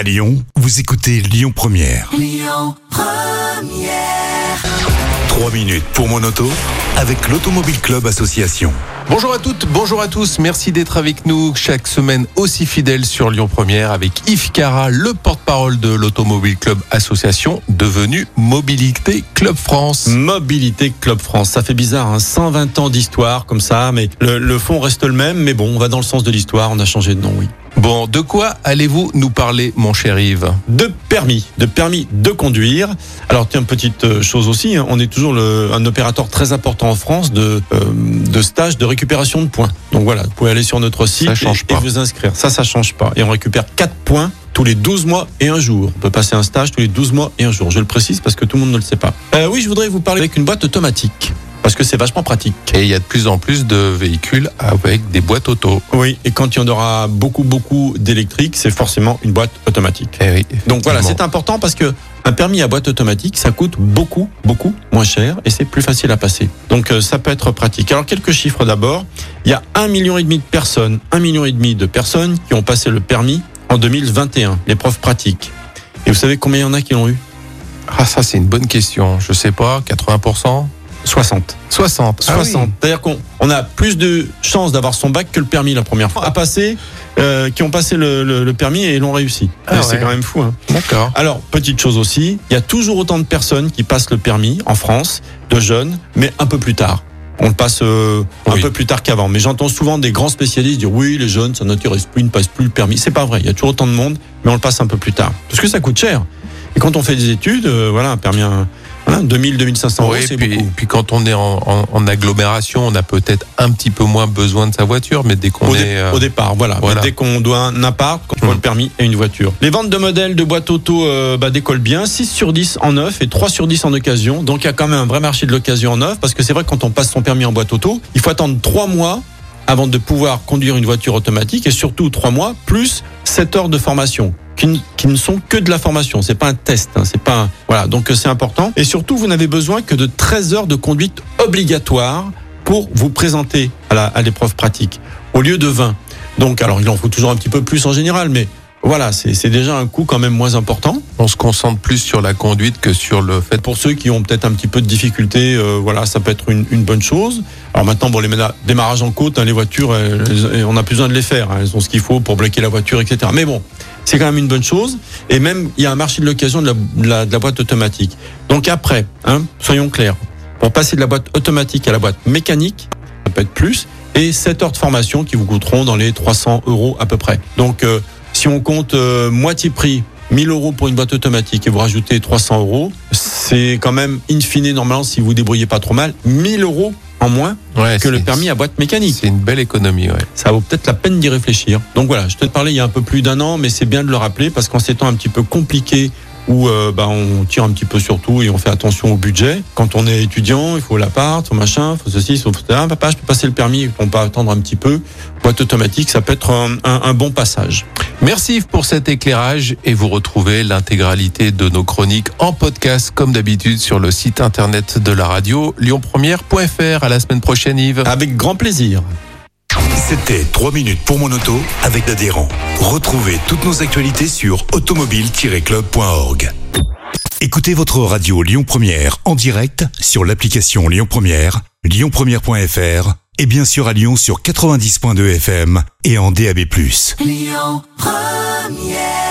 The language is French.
À Lyon, vous écoutez Lyon Première. 3 minutes pour mon auto avec l'Automobile Club Association. Bonjour à toutes, bonjour à tous. Merci d'être avec nous chaque semaine aussi fidèle sur Lyon Première avec Yves Cara, le porte-parole de l'Automobile Club Association, devenu Mobilité Club France. Mobilité Club France. Ça fait bizarre, hein 120 ans d'histoire comme ça, mais le, le fond reste le même. Mais bon, on va dans le sens de l'histoire, on a changé de nom, oui. Bon, de quoi allez-vous nous parler, mon cher Yves De permis, de permis de conduire. Alors tiens, petite euh, chose aussi, hein, on est toujours le, un opérateur très important en France de, euh, de stage de récupération de points. Donc voilà, vous pouvez aller sur notre site Ça change et, et pas. vous inscrire. Ça, ça change pas. Et on récupère 4 points tous les 12 mois et un jour. On peut passer un stage tous les 12 mois et un jour. Je le précise parce que tout le monde ne le sait pas. Euh, oui, je voudrais vous parler avec une boîte automatique. Parce que c'est vachement pratique. Et il y a de plus en plus de véhicules avec des boîtes auto. Oui, et quand il y en aura beaucoup, beaucoup d'électriques, c'est forcément une boîte automatique. Eh oui, Donc voilà, c'est important parce que un permis à boîte automatique, ça coûte beaucoup, beaucoup moins cher et c'est plus facile à passer. Donc euh, ça peut être pratique. Alors quelques chiffres d'abord. Il y a un million et demi de personnes, un million et demi de personnes qui ont passé le permis en 2021, l'épreuve pratique. Et vous savez combien il y en a qui l'ont eu? Ah, ça, c'est une bonne question. Je sais pas, 80% 60. 60. 60. C'est-à-dire qu'on on a plus de chances d'avoir son bac que le permis la première fois à passer, euh, qui ont passé le, le- le permis et l'ont réussi. Ah C'est ouais. quand même fou. Hein. D'accord. Alors, petite chose aussi, il y a toujours autant de personnes qui passent le permis en France, de jeunes, mais un peu plus tard. On le passe euh, un peu plus tard qu'avant. Mais j'entends souvent des grands spécialistes dire oui, les jeunes, ça n'intéresse plus, ils ne passent plus le permis. C'est pas vrai. Il y a toujours autant de monde, mais on le passe un peu plus tard. Parce que ça coûte cher. Et quand on fait des études, euh, voilà, un permis, un, voilà, 2000, 2500 euros, Oui, c'est puis, quand on est en, en- en agglomération, on a peut-être un petit peu moins besoin de sa voiture, mais dès qu'on Au, dé- est... euh, au départ, voilà. Dès qu'on doit un appart, quand on voit Mm. le permis et une voiture. Les ventes de modèles de boîtes auto euh, bah, décollent bien, 6 sur 10 en neuf et 3 sur 10 en occasion. Donc il y a quand même un vrai marché de l'occasion en neuf, parce que c'est vrai que quand on passe son permis en boîte auto, il faut attendre 3 mois avant de pouvoir conduire une voiture automatique et surtout 3 mois plus 7 heures de formation. Qui, ne- qui ne sont que de la formation, c'est pas un test, hein, c'est pas un- voilà donc euh, c'est important et surtout vous n'avez besoin que de 13 heures de conduite obligatoire pour vous présenter à l'épreuve pratique au lieu de 20. Donc, alors, il en faut toujours un petit peu plus en général, mais voilà, c'est déjà un coût quand même moins important. On se concentre plus sur la conduite que sur le fait... Pour ceux qui ont peut-être un petit peu de difficulté, euh, voilà, ça peut être une, une bonne chose. Alors maintenant, bon, les démarrages en côte, hein, les voitures, elles- elles- on n'a plus besoin de les faire. hein, elles ont ce qu'il faut pour bloquer la voiture, etc. Mais bon, c'est quand même une bonne chose. Et même, il y a un marché de l'occasion de la, de la- boîte automatique. Donc après, hein, soyons clairs, pour passer de la boîte automatique à la boîte mécanique, ça peut être plus, et 7 heures de formation qui vous coûteront dans les 300 euros à peu près. Donc, euh, si on compte euh, moitié prix, 1000 euros pour une boîte automatique et vous rajoutez 300 euros, c'est quand même in fine normalement si vous débrouillez pas trop mal, 1000 euros en moins Ouais, que le permis à boîte mécanique. C'est une belle économie, ouais. Ça vaut peut-être la peine d'y réfléchir. Donc voilà, je te parlais il y a un peu plus d'un an, mais c'est bien de le rappeler parce qu'en ces temps un petit peu compliqués où euh, bah, on tire un petit peu sur tout et on fait attention au budget. Quand on est étudiant, il faut l'appart, faut machin, faut ceci, faut cela. Papa, je peux passer le permis, on peut attendre un petit peu. Boîte automatique, ça peut être un, un- un bon passage. Merci Yves pour cet éclairage et vous retrouvez l'intégralité de nos chroniques en podcast comme d'habitude sur le site internet de la radio lyonpremière.fr. À la semaine prochaine Yves. Avec grand plaisir. C'était 3 minutes pour mon auto avec l'adhérent. Retrouvez toutes nos actualités sur automobile-club.org. Écoutez votre radio Lyon Première en direct sur l'application Lyon Première, lyonpremière.fr et bien sûr à Lyon sur 90.2 FM et en DAB+. Lyon Première